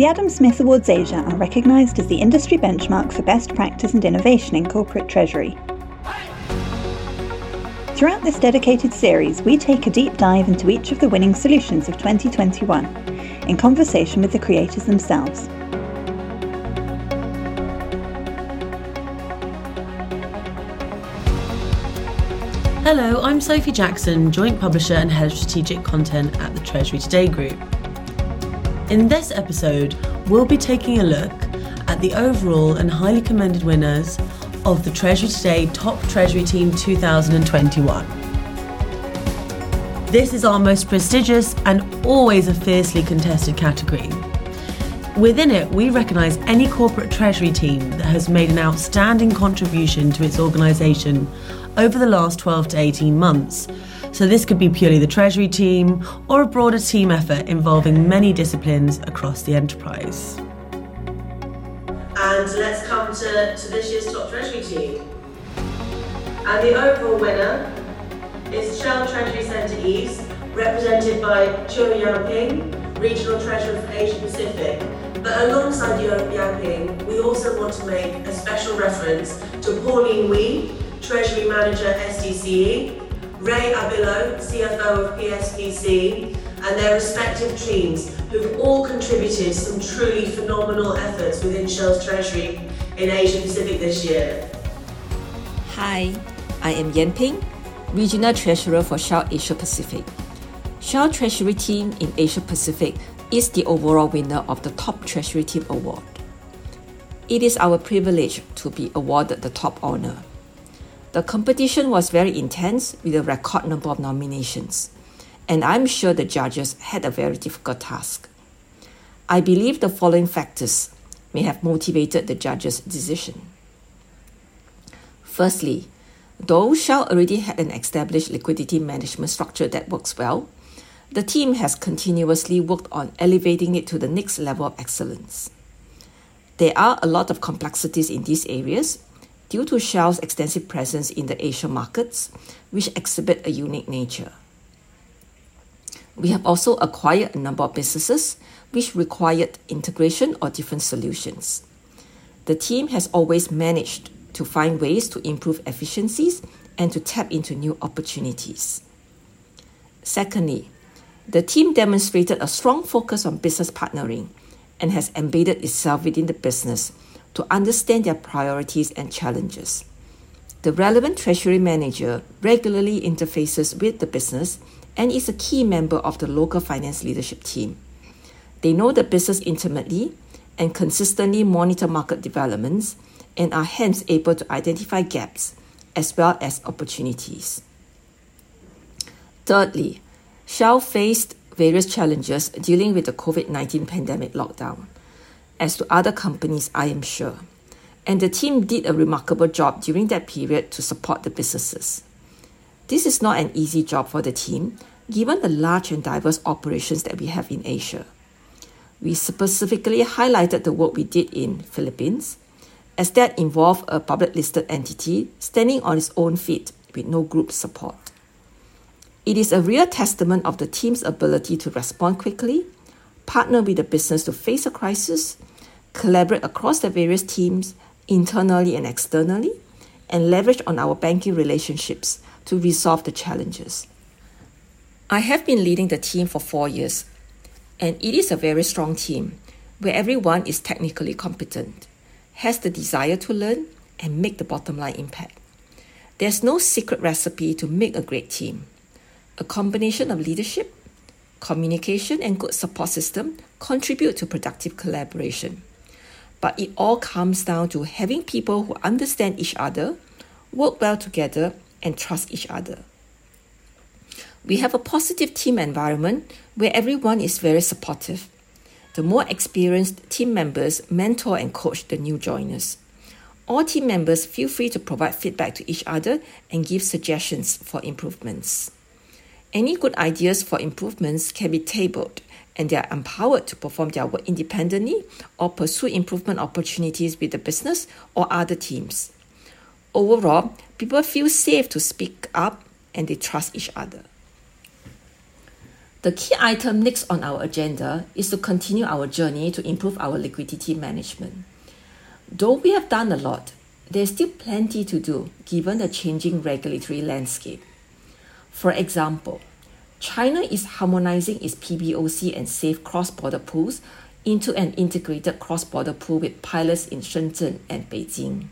The Adam Smith Awards Asia are recognised as the industry benchmark for best practice and innovation in corporate treasury. Throughout this dedicated series, we take a deep dive into each of the winning solutions of 2021 in conversation with the creators themselves. Hello, I'm Sophie Jackson, Joint Publisher and Head of Strategic Content at the Treasury Today Group. In this episode, we'll be taking a look at the overall and highly commended winners of the Treasury Today Top Treasury Team 2021. This is our most prestigious and always a fiercely contested category. Within it, we recognise any corporate treasury team that has made an outstanding contribution to its organisation over the last 12 to 18 months. So, this could be purely the Treasury team or a broader team effort involving many disciplines across the enterprise. And let's come to, to this year's top Treasury team. And the overall winner is Shell Treasury Centre East, represented by Teo Yian Ping, Regional Treasurer for Asia Pacific. But alongside Yanping, we also want to make a special reference to Pauline Wee, Treasury Manager STCE, Ray Abillo, CFO of PSPC, and their respective teams who've all contributed some truly phenomenal efforts within Shell's Treasury in Asia Pacific this year. Hi, I am Yian Ping, Regional Treasurer for Shell Asia Pacific. Shell Treasury Team in Asia Pacific is the overall winner of the Top Treasury Team Award. It is our privilege to be awarded the top honor. The competition was very intense with a record number of nominations, and I'm sure the judges had a very difficult task. I believe the following factors may have motivated the judges' decision. Firstly, though Shell already had an established liquidity management structure that works well, the team has continuously worked on elevating it to the next level of excellence. There are a lot of complexities in these areas, due to Shell's extensive presence in the Asian markets, which exhibit a unique nature. We have also acquired a number of businesses which required integration or different solutions. The team has always managed to find ways to improve efficiencies and to tap into new opportunities. Secondly, the team demonstrated a strong focus on business partnering and has embedded itself within the business to understand their priorities and challenges. The relevant treasury manager regularly interfaces with the business and is a key member of the local finance leadership team. They know the business intimately and consistently monitor market developments and are hence able to identify gaps as well as opportunities. Thirdly, Shell faced various challenges dealing with the COVID 19 pandemic lockdown as to other companies, I am sure. And the team did a remarkable job during that period to support the businesses. This is not an easy job for the team, given the large and diverse operations that we have in Asia. We specifically highlighted the work we did in Philippines, as that involved a public listed entity standing on its own feet with no group support. It is a real testament of the team's ability to respond quickly, partner with the business to face a crisis, collaborate across the various teams, internally and externally, and leverage on our banking relationships to resolve the challenges. I have been leading the team for four years, and it is a very strong team where everyone is technically competent, has the desire to learn, and make the bottom line impact. There's no secret recipe to make a great team. A combination of leadership, communication, and good support system contribute to productive collaboration. But it all comes down to having people who understand each other, work well together, and trust each other. We have a positive team environment where everyone is very supportive. The more experienced team members mentor and coach the new joiners. All team members feel free to provide feedback to each other and give suggestions for improvements. Any good ideas for improvements can be tabled and they are empowered to perform their work independently or pursue improvement opportunities with the business or other teams. Overall, people feel safe to speak up and they trust each other. The key item next on our agenda is to continue our journey to improve our liquidity management. Though we have done a lot, there's still plenty to do given the changing regulatory landscape. For example, China is harmonizing its PBOC and SAFE cross border pools into an integrated cross border pool with pilots in Shenzhen and Beijing.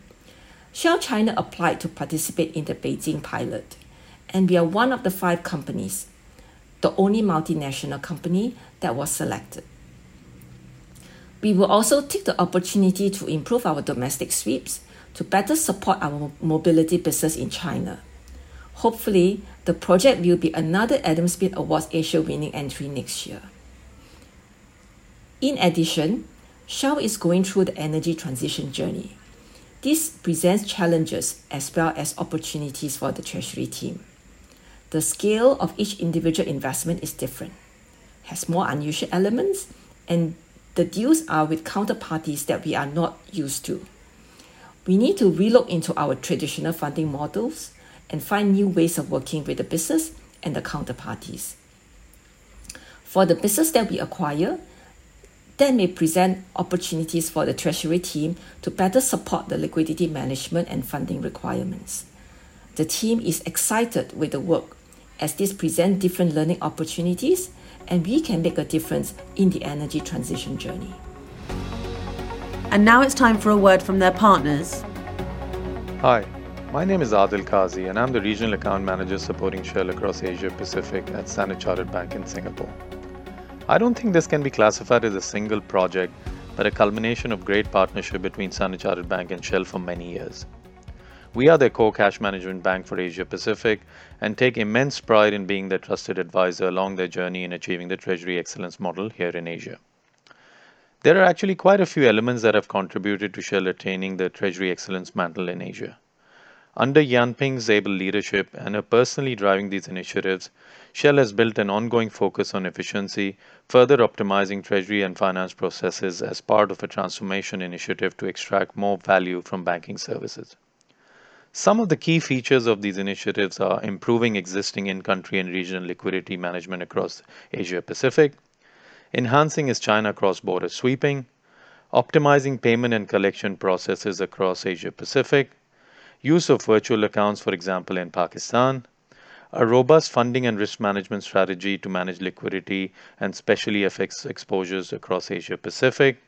Shell China applied to participate in the Beijing pilot, and we are one of the five companies, the only multinational company that was selected. We will also take the opportunity to improve our domestic sweeps to better support our mobility business in China. Hopefully, the project will be another Adam Smith Awards Asia winning entry next year. In addition, Shell is going through the energy transition journey. This presents challenges as well as opportunities for the Treasury team. The scale of each individual investment is different, has more unusual elements, and the deals are with counterparties that we are not used to. We need to relook into our traditional funding models and find new ways of working with the business and the counterparties. For the business that we acquire, that may present opportunities for the treasury team to better support the liquidity management and funding requirements. The team is excited with the work as this presents different learning opportunities and we can make a difference in the energy transition journey. And now it's time for a word from their partners. Hi, my name is Adil Kazi, and I'm the Regional Account Manager supporting Shell across Asia Pacific at Standard Chartered Bank in Singapore. I don't think this can be classified as a single project, but a culmination of great partnership between Standard Chartered Bank and Shell for many years. We are their core cash management bank for Asia Pacific and take immense pride in being their trusted advisor along their journey in achieving the Treasury Excellence model here in Asia. There are actually quite a few elements that have contributed to Shell attaining the Treasury Excellence mantle in Asia. Under Yian Ping's able leadership and her personally driving these initiatives, Shell has built an ongoing focus on efficiency, further optimizing treasury and finance processes as part of a transformation initiative to extract more value from banking services. Some of the key features of these initiatives are improving existing in country and regional liquidity management across Asia Pacific, enhancing its China cross border sweeping, optimizing payment and collection processes across Asia Pacific, use of virtual accounts, for example, in Pakistan, a robust funding and risk management strategy to manage liquidity and specially FX exposures across Asia Pacific,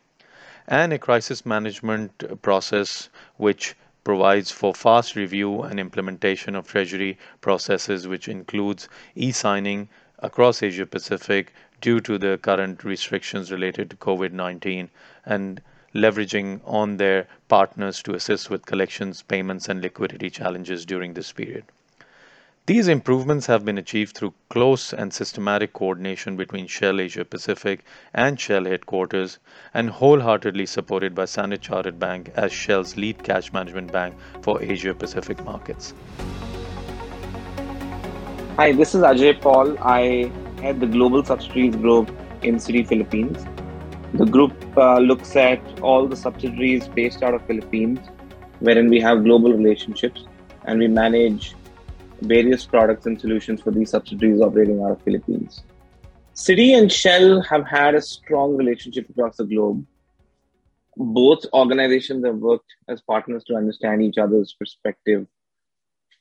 and a crisis management process which provides for fast review and implementation of treasury processes, which includes e signing across Asia Pacific due to the current restrictions related to COVID 19 and leveraging on their partners to assist with collections, payments, and liquidity challenges during this period. These improvements have been achieved through close and systematic coordination between Shell Asia Pacific and Shell headquarters and wholeheartedly supported by Standard Chartered Bank as Shell's lead cash management bank for Asia Pacific markets. Hi, this is Ajay Paul. I head the Global Subsidiaries Group in Citi, Philippines. The group uh, looks at all the subsidiaries based out of Philippines, wherein we have global relationships and we manage various products and solutions for these subsidiaries operating out of Philippines. Citi and Shell have had a strong relationship across the globe. Both organizations have worked as partners to understand each other's perspective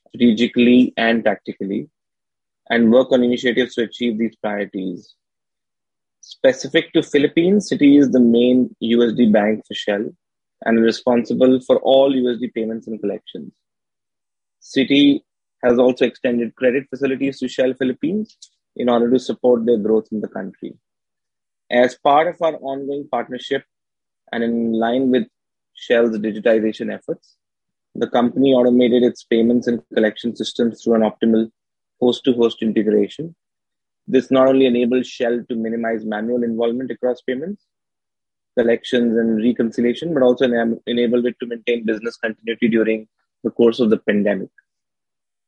strategically and tactically and work on initiatives to achieve these priorities. Specific to Philippines, Citi is the main USD bank for Shell and responsible for all USD payments and collections. Citi has also extended credit facilities to Shell Philippines in order to support their growth in the country. As part of our ongoing partnership and in line with Shell's digitization efforts, the company automated its payments and collection systems through an optimal host to host integration. This not only enables Shell to minimize manual involvement across payments, collections, and reconciliation, but also enabled it to maintain business continuity during the course of the pandemic.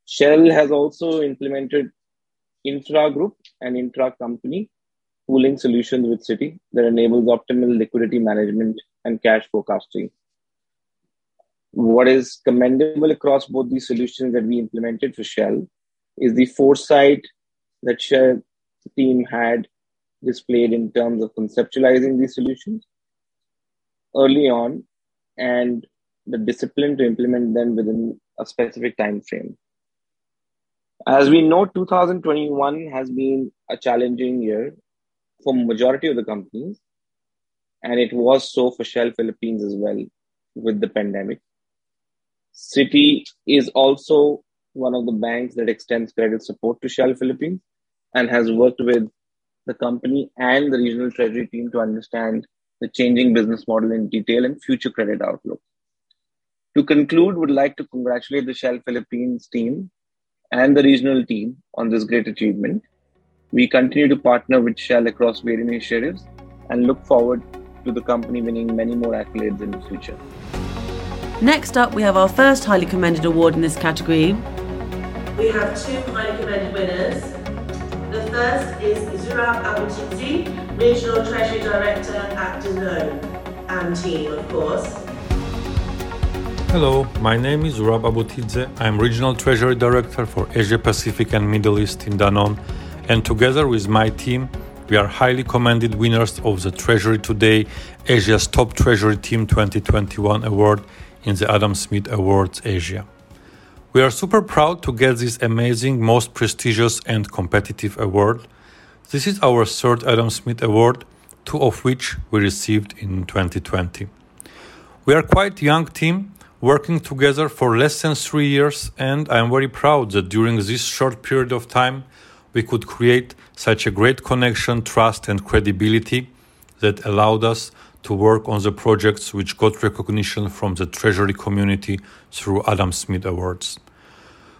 Shell has also implemented intra group and intra company pooling solutions with Citi that enables optimal liquidity management and cash forecasting. What is commendable across both these solutions that we implemented for Shell is the foresight that Shell, team had displayed in terms of conceptualizing these solutions early on and the discipline to implement them within a specific time frame. As we know, 2021 has been a challenging year for majority of the companies, and it was so for Shell Philippines as well with the pandemic. Citi is also one of the banks that extends credit support to Shell Philippines and has worked with the company and the regional treasury team to understand the changing business model in detail and future credit outlook. To conclude, would like to congratulate the Shell Philippines team and the regional team on this great achievement. We continue to partner with Shell across various initiatives and look forward to the company winning many more accolades in the future. Next up, we have our first highly commended award in this category. We have two highly commended winners. First is Zurab Abutidze, Regional Treasury Director at Danone, and team, of course. Hello, my name is Zurab Abutidze. I'm Regional Treasury Director for Asia Pacific and Middle East in Danone, and together with my team, we are highly commended winners of the Treasury Today Asia's Top Treasury Team 2021 award in the Adam Smith Awards Asia. We are super proud to get this amazing, most prestigious and competitive award. This is our third Adam Smith Award, two of which we received in 2020. We are quite young team, working together for less than three years, and I am very proud that during this short period of time, we could create such a great connection, trust, and credibility that allowed us to work on the projects which got recognition from the Treasury community through Adam Smith Awards.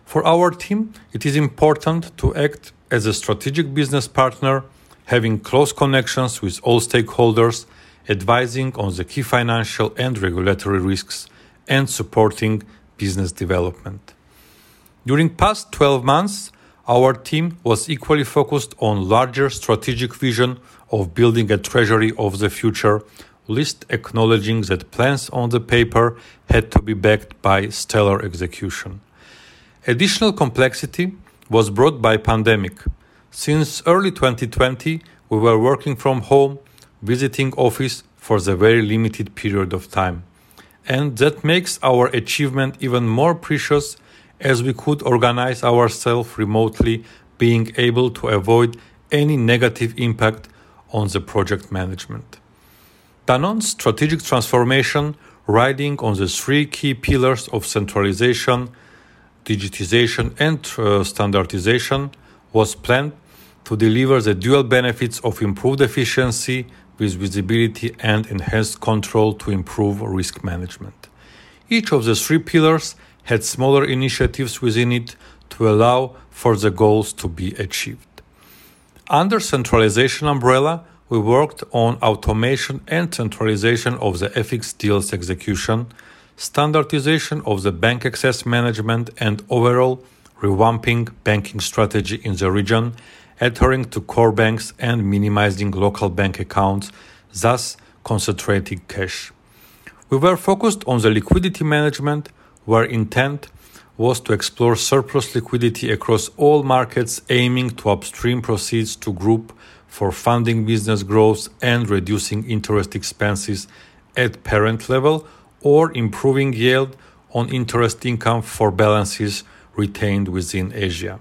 For our team, it is important to act as a strategic business partner, having close connections with all stakeholders, advising on the key financial and regulatory risks, and supporting business development. During past 12 months, our team was equally focused on larger strategic vision of building a treasury of the future, list acknowledging that plans on the paper had to be backed by stellar execution. Additional complexity was brought by pandemic. Since early 2020, we were working from home, visiting office for the very limited period of time. And that makes our achievement even more precious as we could organize ourselves remotely, being able to avoid any negative impact on the project management. Danone's strategic transformation, riding on the three key pillars of centralization, digitization, and uh, standardization, was planned to deliver the dual benefits of improved efficiency with visibility and enhanced control to improve risk management. Each of the three pillars had smaller initiatives within it to allow for the goals to be achieved. Under centralization umbrella, we worked on automation and centralization of the FX deals execution, standardization of the bank access management, and overall revamping banking strategy in the region, adhering to core banks and minimizing local bank accounts, thus concentrating cash. We were focused on the liquidity management, where intent was to explore surplus liquidity across all markets, aiming to upstream proceeds to group for funding business growth and reducing interest expenses at parent level or improving yield on interest income for balances retained within Asia.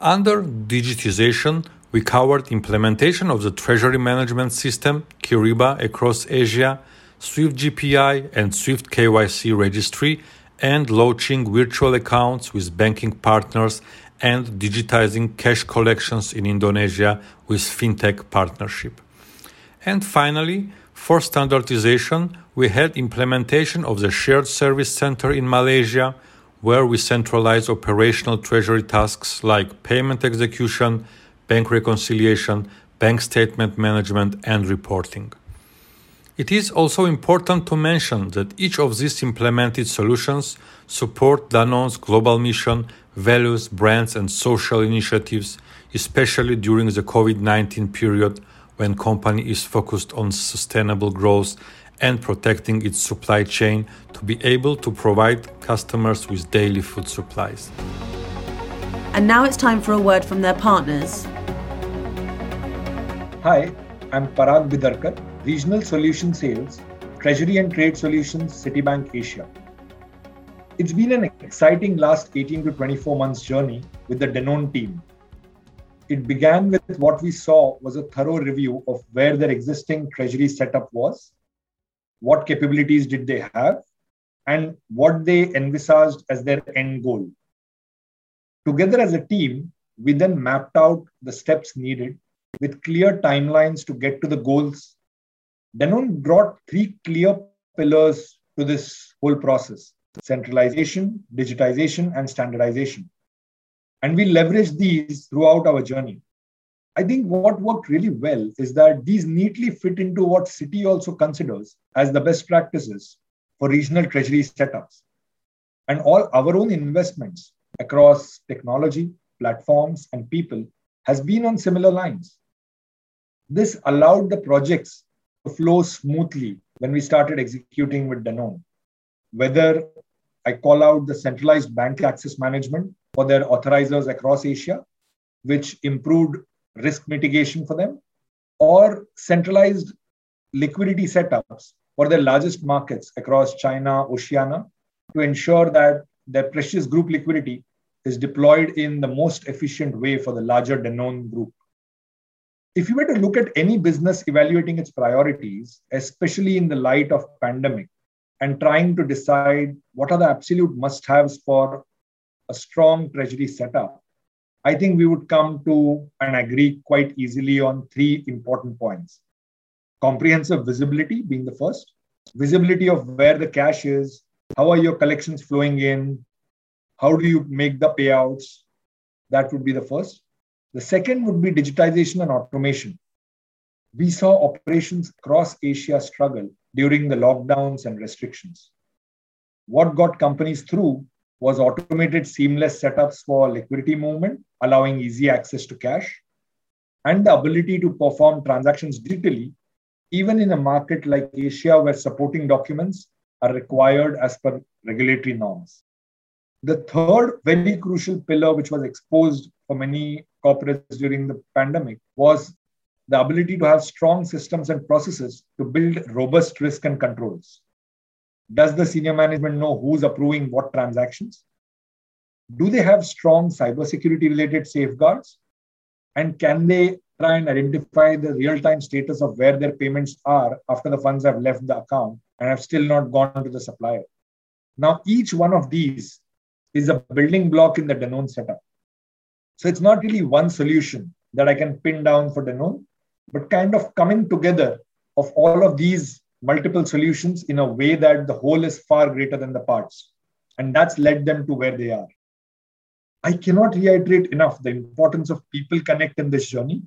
Under digitization, we covered implementation of the treasury management system Kyriba across Asia Swift GPI and Swift KYC registry, and launching virtual accounts with banking partners and digitizing cash collections in Indonesia with fintech partnership. And finally, for standardization, we had implementation of the shared service center in Malaysia, where we centralize operational treasury tasks like payment execution, bank reconciliation, bank statement management, and reporting. It is also important to mention that each of these implemented solutions support Danone's global mission, values, brands, and social initiatives, especially during the COVID-19 period when company is focused on sustainable growth and protecting its supply chain to be able to provide customers with daily food supplies. And now it's time for a word from their partners. Hi, I'm Parag Bidarkar, Regional Solution Sales, Treasury and Trade Solutions, Citibank Asia. It's been an exciting last 18 to 24 months journey with the Danone team. It began with what we saw was a thorough review of where their existing treasury setup was, what capabilities did they have, and what they envisaged as their end goal. Together as a team, we then mapped out the steps needed with clear timelines to get to the goals. Danone brought three clear pillars to this whole process centralization, digitization, and standardization. And we leverage these throughout our journey. I think what worked really well is that these neatly fit into what Citi also considers as the best practices for regional treasury setups. And all our own investments across technology, platforms, and people has been on similar lines. This allowed the projects to flow smoothly when we started executing with Danone. Whether I call out the centralized bank access management for their authorizers across Asia, which improved risk mitigation for them, or centralized liquidity setups for their largest markets across China, Oceania, to ensure that their precious group liquidity is deployed in the most efficient way for the larger Danone group. If you were to look at any business evaluating its priorities especially in the light of pandemic and trying to decide what are the absolute must haves for a strong treasury setup i think we would come to and agree quite easily on three important points. Comprehensive visibility being the first. Visibility of where the cash is. How are your collections flowing in? How do you make the payouts? That would be the first. The second would be digitization and automation. We saw operations across Asia struggle during the lockdowns and restrictions. What got companies through was automated seamless setups for liquidity movement, allowing easy access to cash, and the ability to perform transactions digitally, even in a market like Asia where supporting documents are required as per regulatory norms. The third very crucial pillar, which was exposed for many corporates during the pandemic was the ability to have strong systems and processes to build robust risk and controls. Does the senior management know who's approving what transactions? Do they have strong cybersecurity related safeguards? And can they try and identify the real time status of where their payments are after the funds have left the account and have still not gone to the supplier? Now, each one of these is a building block in the Danone setup. So it's not really one solution that I can pin down for Danone, but kind of coming together of all of these multiple solutions in a way that the whole is far greater than the parts. And that's led them to where they are. I cannot reiterate enough the importance of people connect in this journey,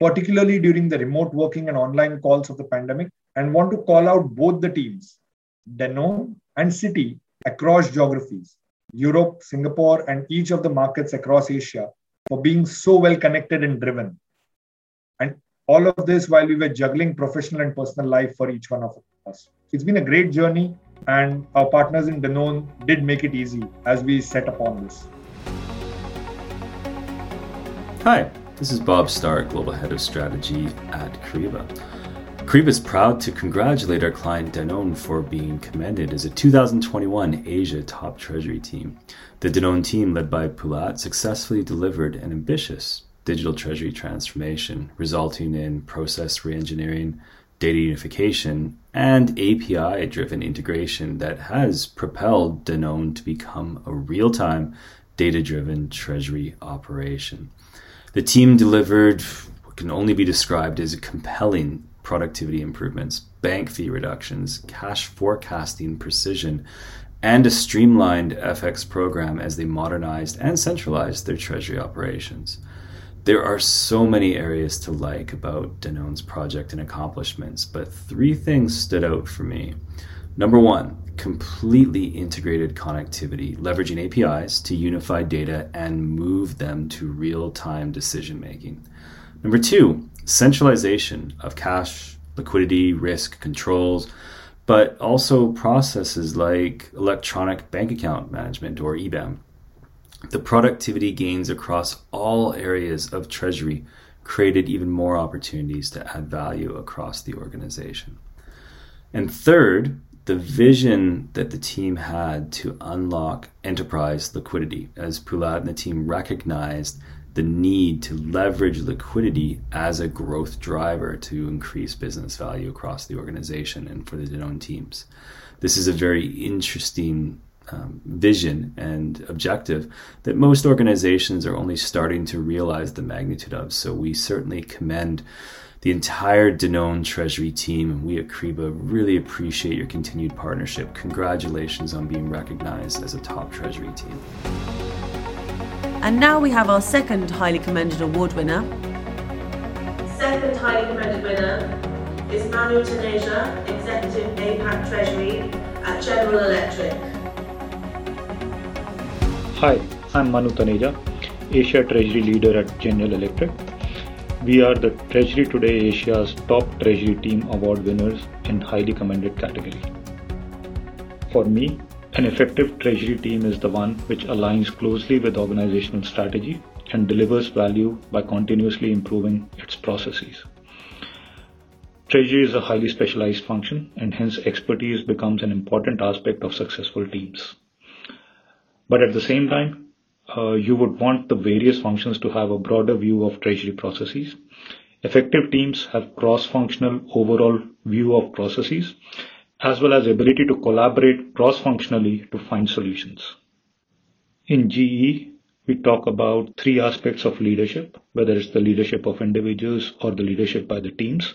particularly during the remote working and online calls of the pandemic, and want to call out both the teams, Danone and Citi, across geographies Europe, Singapore, and each of the markets across Asia for being so well connected and driven. All of this while we were juggling professional and personal life for each one of us. It's been a great journey, and our partners in Danone did make it easy as we set upon this. Hi, this is Bob Stark, Global Head of Strategy at Kyriba. Kyriba is proud to congratulate our client Danone for being commended as a 2021 Asia Top Treasury Team. The Danone team, led by Poulat, successfully delivered an ambitious digital treasury transformation, resulting in process reengineering, data unification, and API driven integration that has propelled Danone to become a real time, data driven treasury operation. The team delivered what can only be described as compelling productivity improvements, bank fee reductions, cash forecasting precision, and a streamlined FX program as they modernized and centralized their treasury operations. There are so many areas to like about Danone's project and accomplishments, but three things stood out for me. Number one, completely integrated connectivity, leveraging APIs to unify data and move them to real time decision making. Number two, centralization of cash, liquidity, risk controls, but also processes like electronic bank account management or EBAM. The productivity gains across all areas of Treasury created even more opportunities to add value across the organization. And third, the vision that the team had to unlock enterprise liquidity, as Pulad and the team recognized the need to leverage liquidity as a growth driver to increase business value across the organization and for the Danone teams. This is a very interesting um, vision and objective that most organizations are only starting to realize the magnitude of. So we certainly commend the entire Danone Treasury team and we at Kyriba really appreciate your continued partnership. Congratulations on being recognized as a top Treasury team. And now we have our second highly commended award winner. Second highly commended winner is Manu Taneja, Executive APAC Treasury at General Electric. Hi, I'm Manu Taneja, Asia Treasury Leader at General Electric. We are the Treasury Today Asia's top Treasury Team Award winners in highly commended category. For me, an effective treasury team is the one which aligns closely with organizational strategy and delivers value by continuously improving its processes. Treasury is a highly specialized function and hence expertise becomes an important aspect of successful teams. But at the same time, uh, you would want the various functions to have a broader view of treasury processes. Effective teams have cross-functional overall view of processes as well as ability to collaborate cross-functionally to find solutions. In GE, we talk about three aspects of leadership, whether it's the leadership of individuals or the leadership by the teams.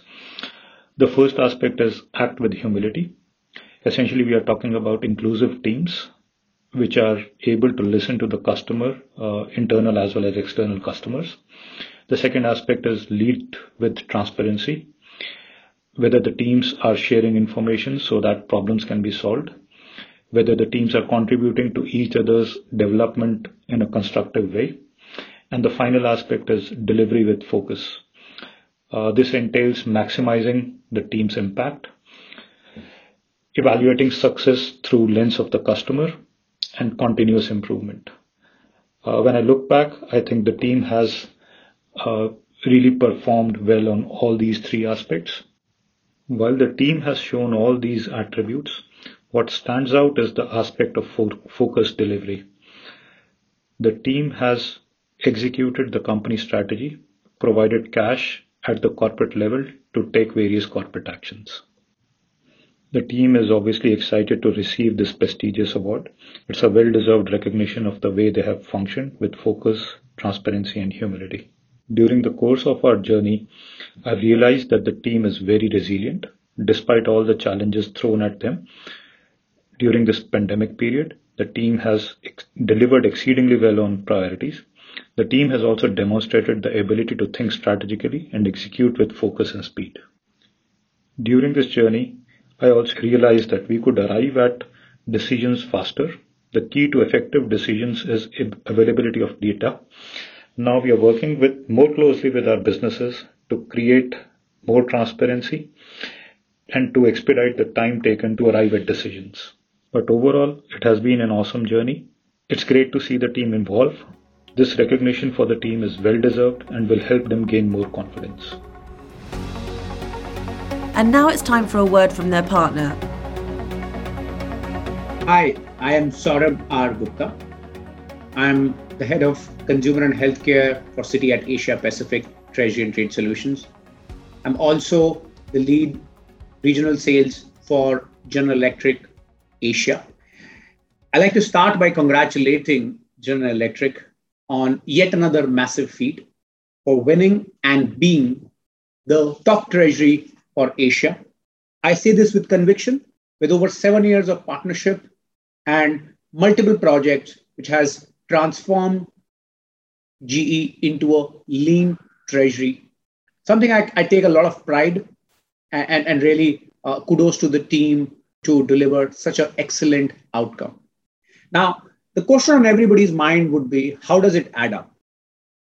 The first aspect is act with humility. Essentially, we are talking about inclusive teams which are able to listen to the customer, uh, internal as well as external customers. The second aspect is lead with transparency whether the teams are sharing information so that problems can be solved, whether the teams are contributing to each other's development in a constructive way. And the final aspect is delivery with focus. Uh, this entails maximizing the team's impact, evaluating success through lens of the customer, and continuous improvement. Uh, when I look back, I think the team has uh, really performed well on all these three aspects. While the team has shown all these attributes, what stands out is the aspect of fo- focused delivery. The team has executed the company strategy, provided cash at the corporate level to take various corporate actions. The team is obviously excited to receive this prestigious award. It's a well deserved recognition of the way they have functioned with focus, transparency, and humility. During the course of our journey, I realized that the team is very resilient despite all the challenges thrown at them. During this pandemic period, the team has ex- delivered exceedingly well on priorities. The team has also demonstrated the ability to think strategically and execute with focus and speed. During this journey, I also realized that we could arrive at decisions faster. The key to effective decisions is availability of data now we are working with more closely with our businesses to create more transparency and to expedite the time taken to arrive at decisions. But overall, it has been an awesome journey. It's great to see the team involved. This recognition for the team is well deserved and will help them gain more confidence. And now it's time for a word from their partner. Hi, I am Saurabh R. Gupta. I'm the head of consumer and healthcare for Citi at Asia Pacific Treasury and Trade Solutions. I'm also the lead regional sales for General Electric Asia. I'd like to start by congratulating General Electric on yet another massive feat for winning and being the top treasury for Asia. I say this with conviction, with over seven years of partnership and multiple projects, which has transformed GE into a lean treasury. Something I, I take a lot of pride and, and, and really uh, kudos to the team to deliver such an excellent outcome. Now, the question on everybody's mind would be how does it add up?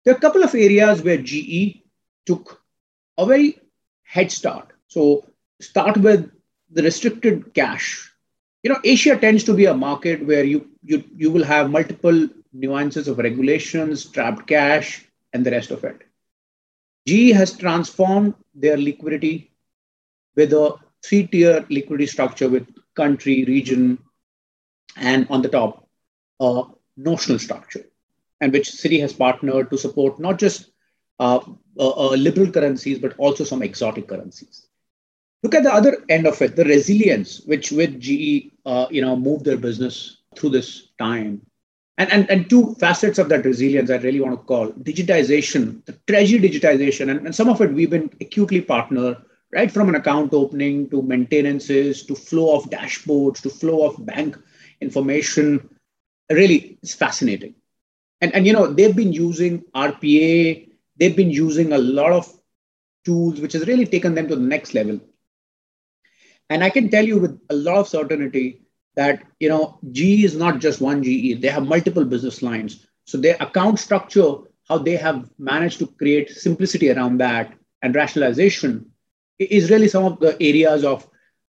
There are a couple of areas where GE took a very head start. So, start with the restricted cash. You know, Asia tends to be a market where you, you, you will have multiple nuances of regulations, trapped cash, and the rest of it. GE has transformed their liquidity with a three tier liquidity structure with country, region, and on the top, a notional structure, and which Citi has partnered to support not just uh, uh, uh, liberal currencies, but also some exotic currencies. Look at the other end of it, the resilience which with GE, uh, you know, moved their business through this time. And, and, and two facets of that resilience I really want to call digitization, the treasury digitization, and, and some of it we've been acutely partner, right from an account opening to maintenances to flow of dashboards to flow of bank information. Really, it's fascinating. And, and you know, they've been using RPA, they've been using a lot of tools, which has really taken them to the next level. And I can tell you with a lot of certainty that you know GE is not just one GE; they have multiple business lines. So their account structure, how they have managed to create simplicity around that and rationalization, is really some of the areas of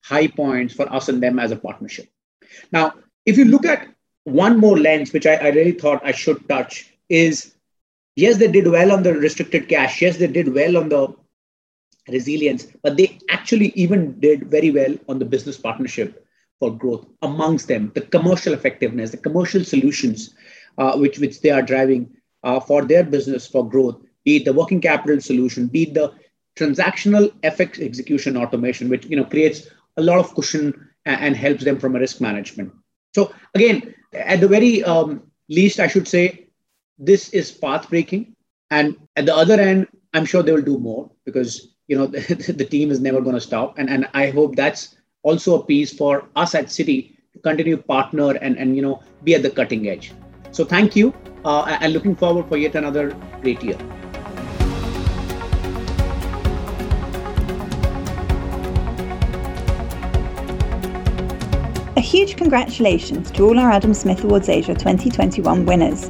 high points for us and them as a partnership. Now, if you look at one more lens, which I, I really thought I should touch, is yes, they did well on the restricted cash. Yes, they did well on the resilience, but they actually even did very well on the business partnership for growth amongst them, the commercial effectiveness, the commercial solutions uh, which, which they are driving uh, for their business for growth, be it the working capital solution, be it the transactional FX execution automation, which you know creates a lot of cushion and, and helps them from a risk management. So again, at the very um, least, I should say this is path breaking, and at the other end, I'm sure they will do more because you know the, the team is never going to stop. And and i hope that's also a piece for us at Citi to continue partner and and you know be at the cutting edge. So thank you uh, and looking forward for yet another great year. A huge congratulations to all our Adam Smith Awards Asia 2021 winners.